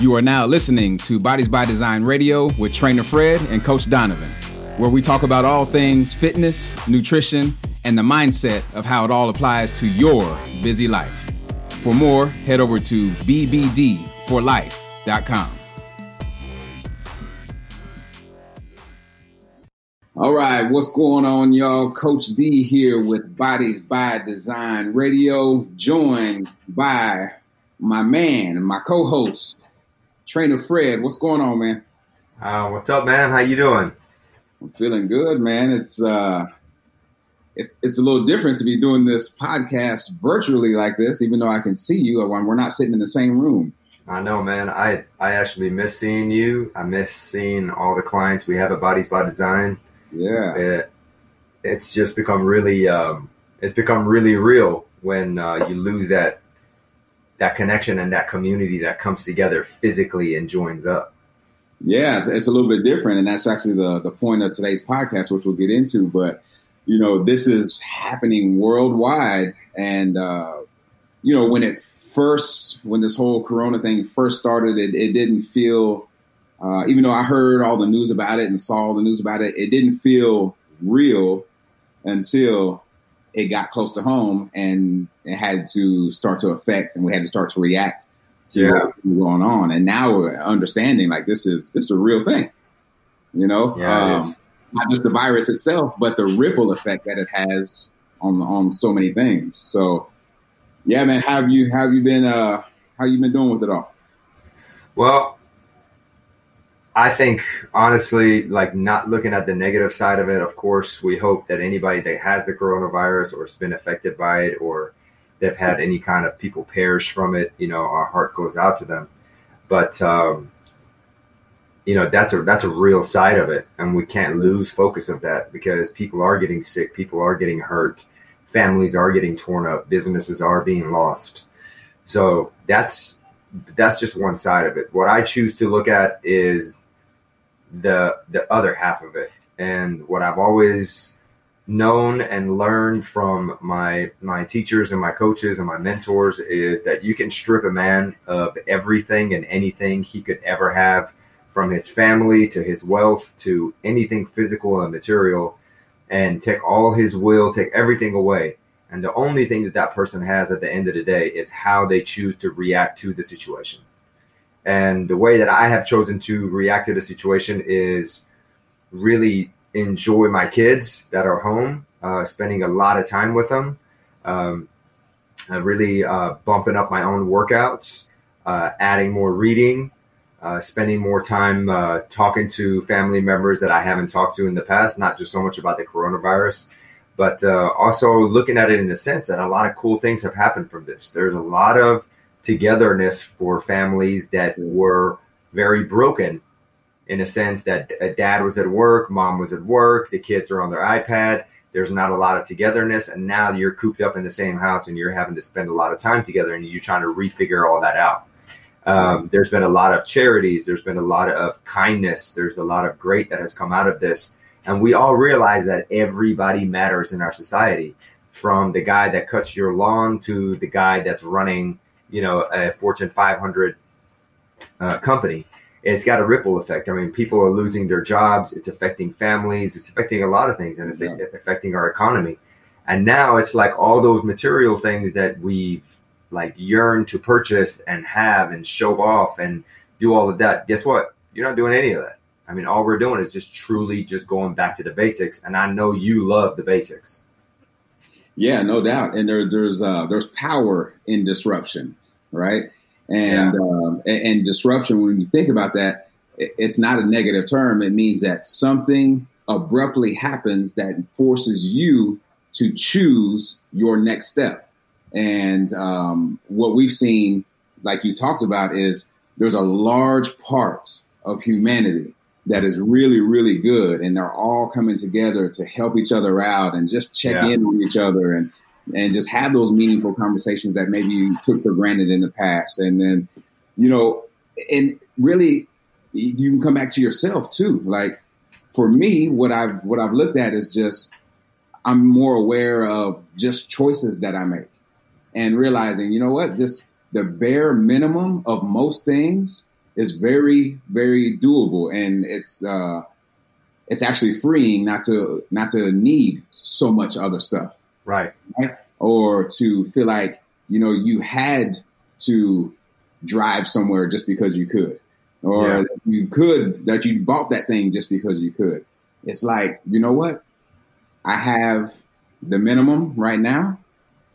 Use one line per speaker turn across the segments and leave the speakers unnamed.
You are now listening to Bodies by Design Radio with Trainer Fred and Coach Donovan, where we talk about all things fitness, nutrition, and the mindset of how it all applies to your busy life. For more, head over to bbdforlife.com. All right, what's going on, y'all? Coach D here with Bodies by Design Radio, joined by my man my co-host, Trainer Fred. What's going on, man?
Uh, what's up, man? How you doing?
I'm feeling good, man. It's uh, it's it's a little different to be doing this podcast virtually like this, even though I can see you. We're not sitting in the same room.
I know, man. I I actually miss seeing you. I miss seeing all the clients we have at Bodies by Design.
Yeah,
it, it's just become really um, it's become really real when uh, you lose that that connection and that community that comes together physically and joins up.
Yeah, it's, it's, a little bit different, and that's actually the the point of today's podcast, which we'll get into. But you know, this is happening worldwide, and uh, you know, when it first, when this whole Corona thing first started, it, it didn't feel. Uh, even though I heard all the news about it and saw all the news about it, it didn't feel real until it got close to home and it had to start to affect and we had to start to react to yeah. what was going on. And now we're understanding like this is this is a real thing. You know?
Yeah, um,
not just the virus itself, but the ripple effect that it has on on so many things. So yeah, man, how have you how have you been uh how you been doing with it all?
Well, I think honestly, like not looking at the negative side of it, of course, we hope that anybody that has the coronavirus or has been affected by it or they've had any kind of people perish from it, you know, our heart goes out to them. But um, you know, that's a that's a real side of it. And we can't lose focus of that because people are getting sick, people are getting hurt, families are getting torn up, businesses are being lost. So that's that's just one side of it. What I choose to look at is the the other half of it. And what I've always known and learned from my my teachers and my coaches and my mentors is that you can strip a man of everything and anything he could ever have from his family to his wealth to anything physical and material and take all his will take everything away and the only thing that that person has at the end of the day is how they choose to react to the situation and the way that I have chosen to react to the situation is really enjoy my kids that are home, uh, spending a lot of time with them, um, really uh, bumping up my own workouts, uh, adding more reading, uh, spending more time uh, talking to family members that I haven't talked to in the past, not just so much about the coronavirus, but uh, also looking at it in the sense that a lot of cool things have happened from this. There's a lot of togetherness for families that were very broken in a sense that a dad was at work, mom was at work, the kids are on their iPad. There's not a lot of togetherness, and now you're cooped up in the same house and you're having to spend a lot of time together, and you're trying to refigure all that out. Um, there's been a lot of charities, there's been a lot of kindness, there's a lot of great that has come out of this, and we all realize that everybody matters in our society, from the guy that cuts your lawn to the guy that's running you know a Fortune 500 uh, company. It's got a ripple effect. I mean, people are losing their jobs. It's affecting families. It's affecting a lot of things, and it's yeah. affecting our economy. And now it's like all those material things that we've like yearned to purchase and have and show off and do all of that. Guess what? You're not doing any of that. I mean, all we're doing is just truly just going back to the basics. And I know you love the basics.
Yeah, no doubt. And there, there's uh, there's power in disruption right? And, yeah. um, and, and disruption. When you think about that, it's not a negative term. It means that something abruptly happens that forces you to choose your next step. And um, what we've seen, like you talked about, is there's a large part of humanity that is really, really good, and they're all coming together to help each other out and just check yeah. in on each other and and just have those meaningful conversations that maybe you took for granted in the past. And then, you know, and really you can come back to yourself too. Like for me, what I've what I've looked at is just I'm more aware of just choices that I make and realizing, you know what, just the bare minimum of most things is very very doable, and it's uh, it's actually freeing not to not to need so much other stuff,
right?
Right, or to feel like you know you had to drive somewhere just because you could, or yeah. you could that you bought that thing just because you could. It's like you know what, I have the minimum right now,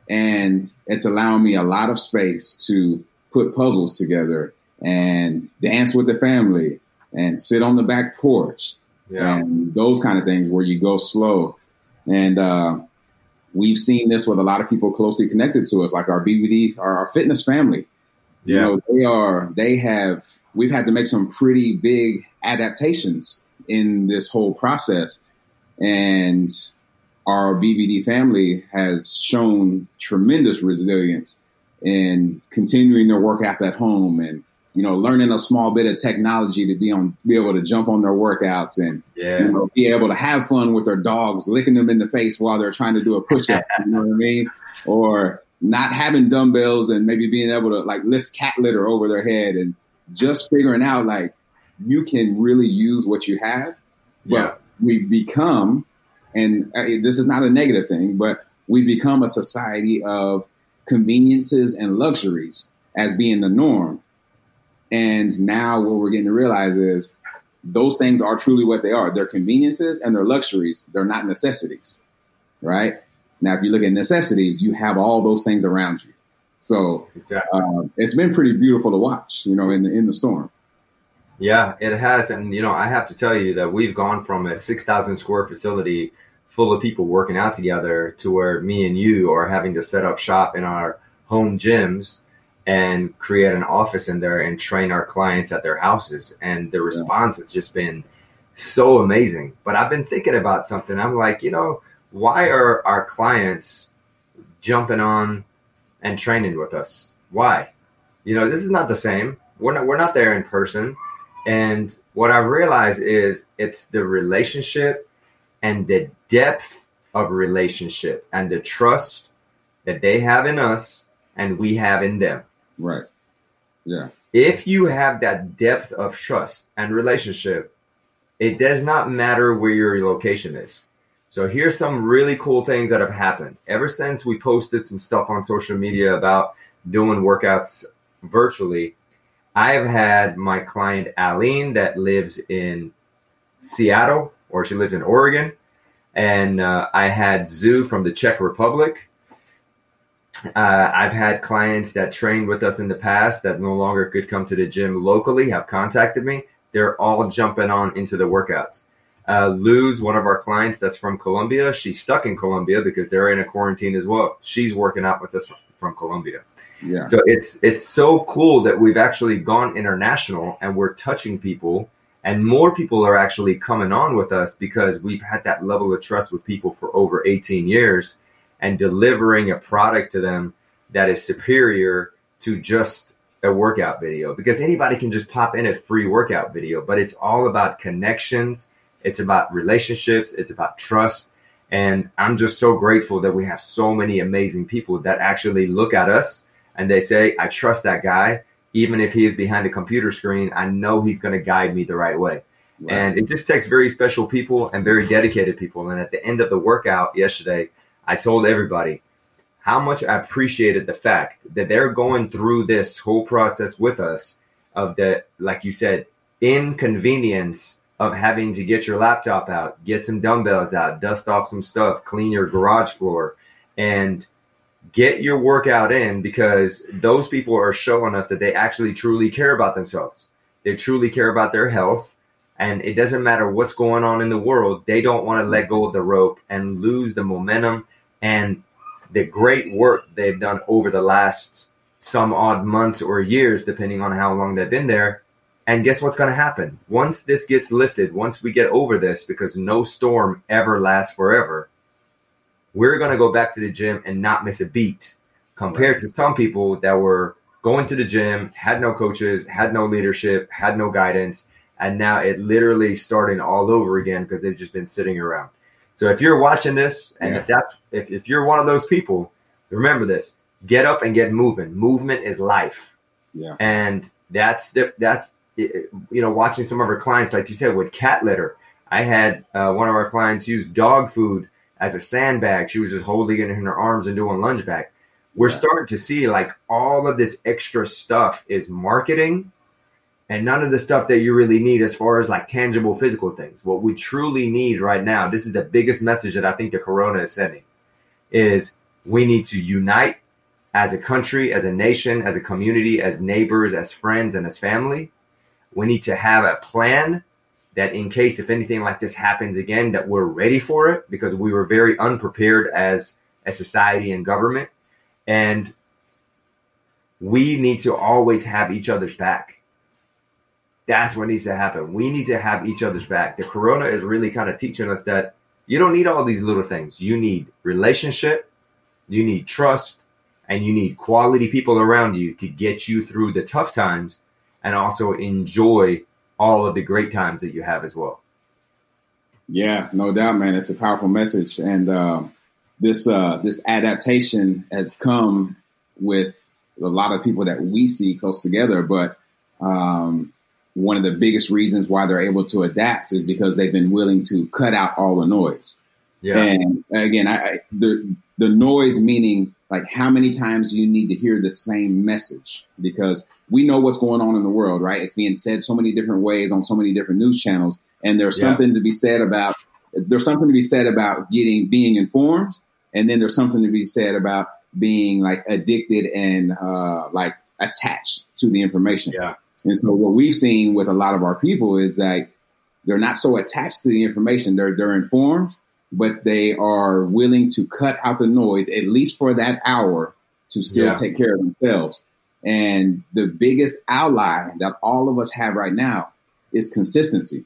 and it's allowing me a lot of space to put puzzles together and dance with the family and sit on the back porch yeah. and those kind of things where you go slow. And uh, we've seen this with a lot of people closely connected to us, like our BBD, our, our fitness family. Yeah. You know, they are, they have, we've had to make some pretty big adaptations in this whole process. And our BBD family has shown tremendous resilience in continuing their workouts at home and you know learning a small bit of technology to be on be able to jump on their workouts and yeah. you know, be able to have fun with their dogs licking them in the face while they're trying to do a push-up you know what i mean or not having dumbbells and maybe being able to like lift cat litter over their head and just figuring out like you can really use what you have but yeah. we become and uh, this is not a negative thing, but we become a society of conveniences and luxuries as being the norm. And now what we're getting to realize is those things are truly what they are. They're conveniences and they're luxuries. They're not necessities, right? Now, if you look at necessities, you have all those things around you. So exactly. uh, it's been pretty beautiful to watch, you know, in the, in the storm.
Yeah, it has. And, you know, I have to tell you that we've gone from a 6,000 square facility full of people working out together to where me and you are having to set up shop in our home gyms and create an office in there and train our clients at their houses. And the response yeah. has just been so amazing. But I've been thinking about something. I'm like, you know, why are our clients jumping on and training with us? Why? You know, this is not the same. We're not, we're not there in person. And what I realize is it's the relationship and the depth of relationship and the trust that they have in us and we have in them.
Right. Yeah.
If you have that depth of trust and relationship, it does not matter where your location is. So here's some really cool things that have happened. Ever since we posted some stuff on social media about doing workouts virtually, I have had my client Aline that lives in Seattle or she lives in Oregon. And uh, I had Zoo from the Czech Republic. Uh, I've had clients that trained with us in the past that no longer could come to the gym locally have contacted me. They're all jumping on into the workouts. Uh, Luz, one of our clients that's from Colombia, she's stuck in Colombia because they're in a quarantine as well. She's working out with us from Colombia. Yeah. So it's it's so cool that we've actually gone international and we're touching people and more people are actually coming on with us because we've had that level of trust with people for over 18 years and delivering a product to them that is superior to just a workout video because anybody can just pop in a free workout video but it's all about connections it's about relationships it's about trust and i'm just so grateful that we have so many amazing people that actually look at us and they say i trust that guy even if he is behind a computer screen, I know he's going to guide me the right way. Right. And it just takes very special people and very dedicated people. And at the end of the workout yesterday, I told everybody how much I appreciated the fact that they're going through this whole process with us of the, like you said, inconvenience of having to get your laptop out, get some dumbbells out, dust off some stuff, clean your garage floor, and get your workout in because those people are showing us that they actually truly care about themselves. They truly care about their health. And it doesn't matter what's going on in the world, they don't want to let go of the rope and lose the momentum and the great work they've done over the last some odd months or years, depending on how long they've been there. And guess what's going to happen? Once this gets lifted, once we get over this, because no storm ever lasts forever, we're going to go back to the gym and not miss a beat compared to some people that were going to the gym, had no coaches, had no leadership, had no guidance, and now it literally starting all over again because they've just been sitting around. So if you're watching this and yeah. if that's if, if you're one of those people, remember this. Get up and get moving. Movement is life.
Yeah.
And that's the that's you know, watching some of our clients, like you said, with cat litter. I had uh, one of our clients use dog food as a sandbag. She was just holding it in her arms and doing lunge bag. We're yeah. starting to see like all of this extra stuff is marketing and none of the stuff that you really need as far as like tangible physical things. What we truly need right now, this is the biggest message that I think the corona is sending, is we need to unite as a country, as a nation, as a community, as neighbors, as friends, and as family. We need to have a plan that in case if anything like this happens again, that we're ready for it because we were very unprepared as a society and government. And we need to always have each other's back. That's what needs to happen. We need to have each other's back. The corona is really kind of teaching us that you don't need all these little things. You need relationship, you need trust, and you need quality people around you to get you through the tough times and also enjoy all of the great times that you have as well.
Yeah, no doubt, man. It's a powerful message, and uh, this uh, this adaptation has come with a lot of people that we see close together. But um, one of the biggest reasons why they're able to adapt is because they've been willing to cut out all the noise. Yeah. And again, I, I the the noise meaning like how many times do you need to hear the same message because we know what's going on in the world, right? It's being said so many different ways on so many different news channels, and there's yeah. something to be said about there's something to be said about getting being informed, and then there's something to be said about being like addicted and uh, like attached to the information.
Yeah.
And so what we've seen with a lot of our people is that they're not so attached to the information. They're they're informed, but they are willing to cut out the noise at least for that hour to still yeah. take care of themselves. And the biggest ally that all of us have right now is consistency,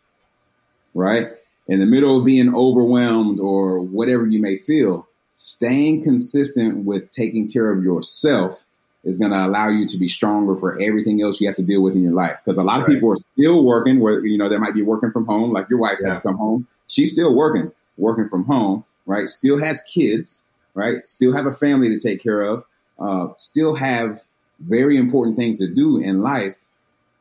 right? In the middle of being overwhelmed or whatever you may feel, staying consistent with taking care of yourself is going to allow you to be stronger for everything else you have to deal with in your life. Because a lot of people are still working where, you know, they might be working from home, like your wife's yeah. had to come home. She's still working, working from home, right? Still has kids, right? Still have a family to take care of, uh, still have very important things to do in life.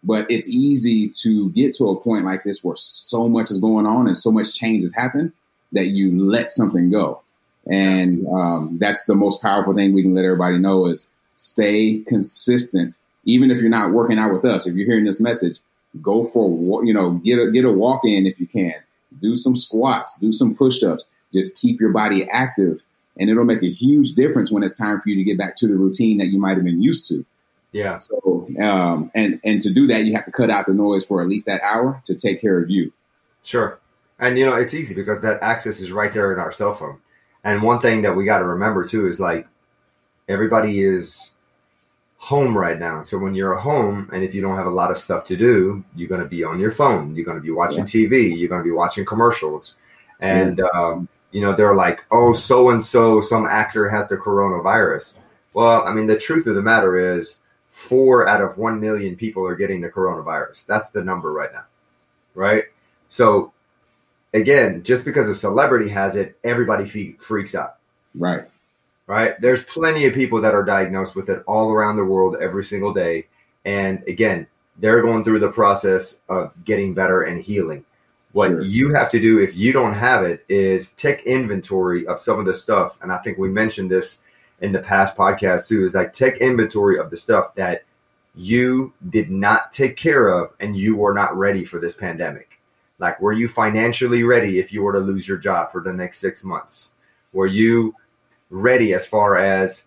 But it's easy to get to a point like this where so much is going on and so much change has happened that you let something go. And um, that's the most powerful thing we can let everybody know is stay consistent. Even if you're not working out with us, if you're hearing this message, go for you know get a get a walk in if you can. Do some squats, do some push ups. Just keep your body active and it'll make a huge difference when it's time for you to get back to the routine that you might have been used to.
Yeah.
So, um, and and to do that, you have to cut out the noise for at least that hour to take care of you.
Sure. And you know, it's easy because that access is right there in our cell phone. And one thing that we got to remember too is like everybody is home right now. So when you're at home and if you don't have a lot of stuff to do, you're going to be on your phone. You're going to be watching yeah. TV. You're going to be watching commercials. And um, you know, they're like, oh, so and so, some actor has the coronavirus. Well, I mean, the truth of the matter is, four out of one million people are getting the coronavirus. That's the number right now, right? So, again, just because a celebrity has it, everybody freaks out.
Right.
Right. There's plenty of people that are diagnosed with it all around the world every single day. And again, they're going through the process of getting better and healing. What sure. you have to do if you don't have it is take inventory of some of the stuff. And I think we mentioned this in the past podcast too, is like take inventory of the stuff that you did not take care of and you were not ready for this pandemic. Like, were you financially ready if you were to lose your job for the next six months? Were you ready as far as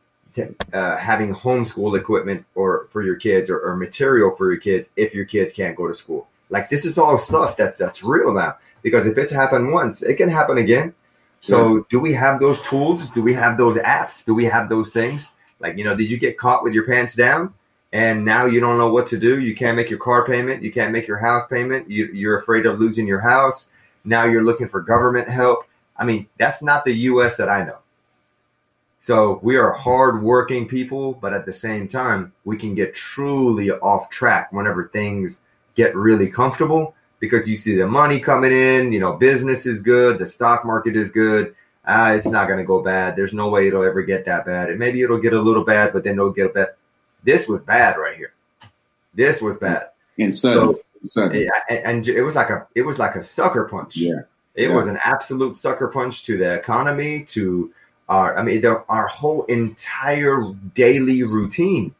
uh, having homeschool equipment or for your kids or, or material for your kids if your kids can't go to school? Like this is all stuff that's that's real now. Because if it's happened once, it can happen again. So yeah. do we have those tools? Do we have those apps? Do we have those things? Like, you know, did you get caught with your pants down and now you don't know what to do? You can't make your car payment. You can't make your house payment. You, you're afraid of losing your house. Now you're looking for government help. I mean, that's not the U.S. that I know. So we are hardworking people, but at the same time, we can get truly off track whenever things get really comfortable because you see the money coming in, you know, business is good, the stock market is good. Ah, it's not going to go bad. There's no way it'll ever get that bad. And maybe it'll get a little bad, but then it'll get bad. This was bad right here. This was bad.
And so,
It, and it was like a it was like a sucker punch.
Yeah,
it
yeah.
was an absolute sucker punch to the economy, to our I mean the, our whole entire daily routine.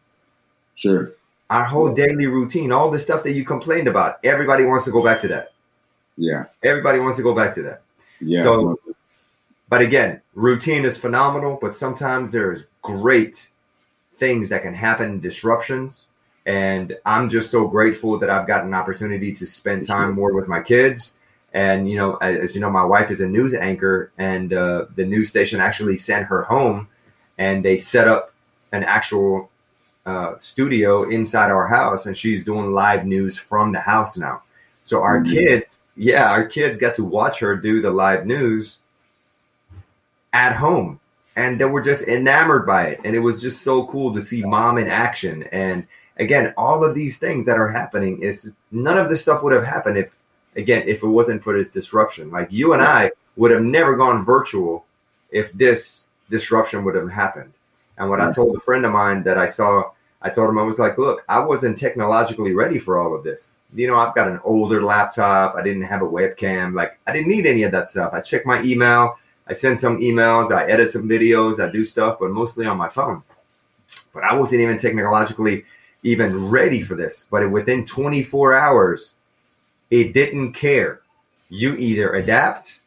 Sure.
Our whole daily routine, all the stuff that you complained about, everybody wants to go back to that.
Yeah.
Everybody wants to go back to that.
Yeah.
So, but again, routine is phenomenal, but sometimes there's great things that can happen, disruptions. And I'm just so grateful that I've got an opportunity to spend time more with my kids. And, you know, as you know, my wife is a news anchor, and uh, the news station actually sent her home and they set up an actual uh, studio inside our house, and she's doing live news from the house now. So our mm-hmm. kids, yeah, our kids got to watch her do the live news at home and they were just enamored by it and it was just so cool to see mom in action and again all of these things that are happening is none of this stuff would have happened if again if it wasn't for this disruption like you and i would have never gone virtual if this disruption would have happened. And what i told a friend of mine that i saw i told him i was like look i wasn't technologically ready for all of this. You know i've got an older laptop. I didn't have a webcam. Like i didn't need any of that stuff. I check my email. I send some emails, I edit some videos, I do stuff, but mostly on my phone. But I wasn't even technologically even ready for this. But within 24 hours, it didn't care. You either adapt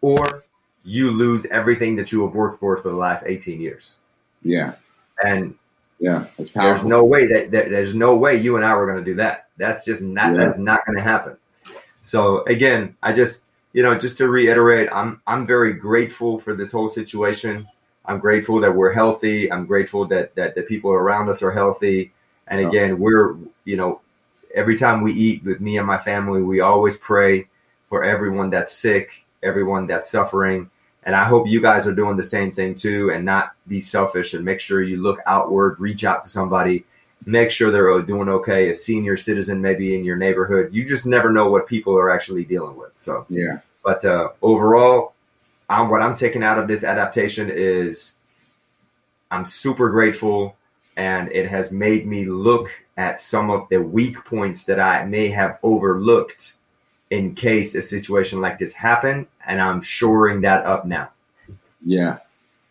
or you lose everything that you have worked for for the last 18 years.
Yeah.
And
yeah,
it's powerful. There's no way that, that, there's no way you and I were going to do that. That's just not yeah. that's not going to happen. So again, I just you know, just to reiterate, I'm I'm very grateful for this whole situation. I'm grateful that we're healthy. I'm grateful that that the people around us are healthy. And again, we're you know, every time we eat with me and my family, we always pray for everyone that's sick, everyone that's suffering. And I hope you guys are doing the same thing too, and not be selfish and make sure you look outward, reach out to somebody, make sure they're doing okay. A senior citizen, maybe in your neighborhood, you just never know what people are actually dealing with. So
yeah,
but uh, overall, I'm, what I'm taking out of this adaptation is I'm super grateful, and it has made me look at some of the weak points that I may have overlooked in case a situation like this happened, and I'm shoring that up now.
Yeah,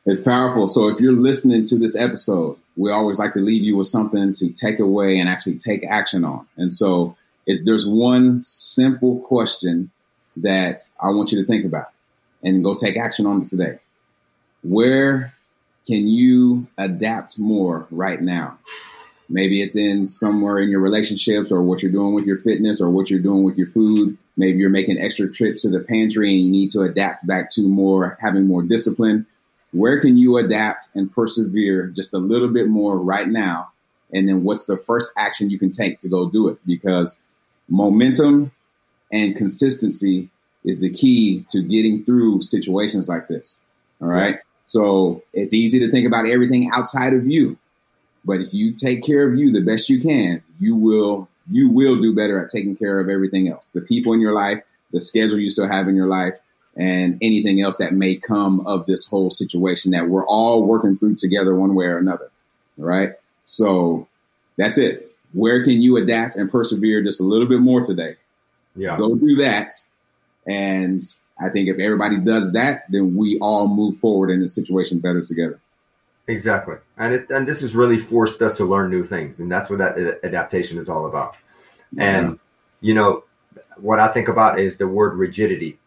it's powerful. So if you're listening to this episode, we always like to leave you with something to take away and actually take action on. And so if there's one simple question that I want you to think about and go take action on today. Where can you adapt more right now? Maybe it's in somewhere in your relationships or what you're doing with your fitness or what you're doing with your food. Maybe you're making extra trips to the pantry and you need to adapt back to more having more discipline. Where can you adapt and persevere just a little bit more right now? And then what's the first action you can take to go do it? Because momentum and consistency is the key to getting through situations like this. All right. So it's easy to think about everything outside of you. But if you take care of you the best you can, you will you will do better at taking care of everything else. The people in your life, the schedule you still have in your life, and anything else that may come of this whole situation that we're all working through together one way or another. All right. So that's it. Where can you adapt and persevere just a little bit more today?
Yeah.
Go do that. And I think if everybody does that, then we all move forward in the situation better together.
Exactly. And it, and this has really forced us to learn new things. And that's what that adaptation is all about. Yeah. And, you know, what I think about is the word rigidity.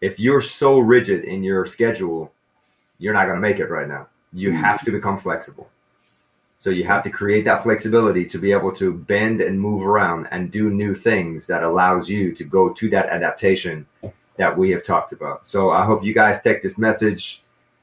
If you're so rigid in your schedule, you're not going to make it right now. You mm-hmm. have to become flexible. So you have to create that flexibility to be able to bend and move around and do new things that allows you to go to that adaptation that we have talked about. So I hope you guys take this message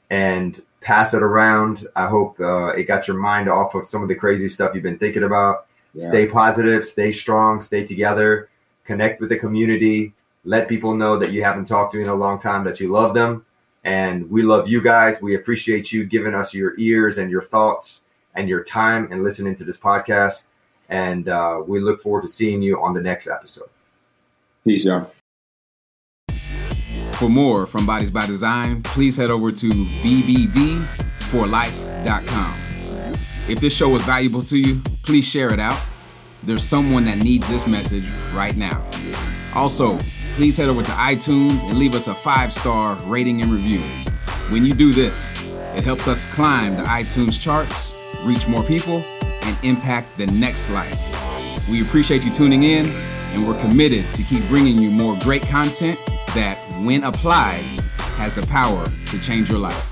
and pass it around. I hope uh, it got your mind off of some of the crazy stuff you've been thinking about. Yeah. Stay positive, stay strong, stay together, connect with the community, let people know that you haven't talked to in a long time that you love them. And we love you guys. We appreciate you giving us your ears and your thoughts and your time and listening to this podcast. And uh, we look forward to seeing you on the next episode.
Peace, y'all.
For more from Bodies by Design, please head over to bbd4life.com. If this show was valuable to you, please share it out.
there's someone that needs this message right now. Also, please head over to iTunes and leave us a five star rating and review. When you do this, it helps us climb the iTunes charts, reach more people, and impact the next life. We appreciate you tuning in, and we're committed to keep bringing you more great content that, when applied, has the power to change your life.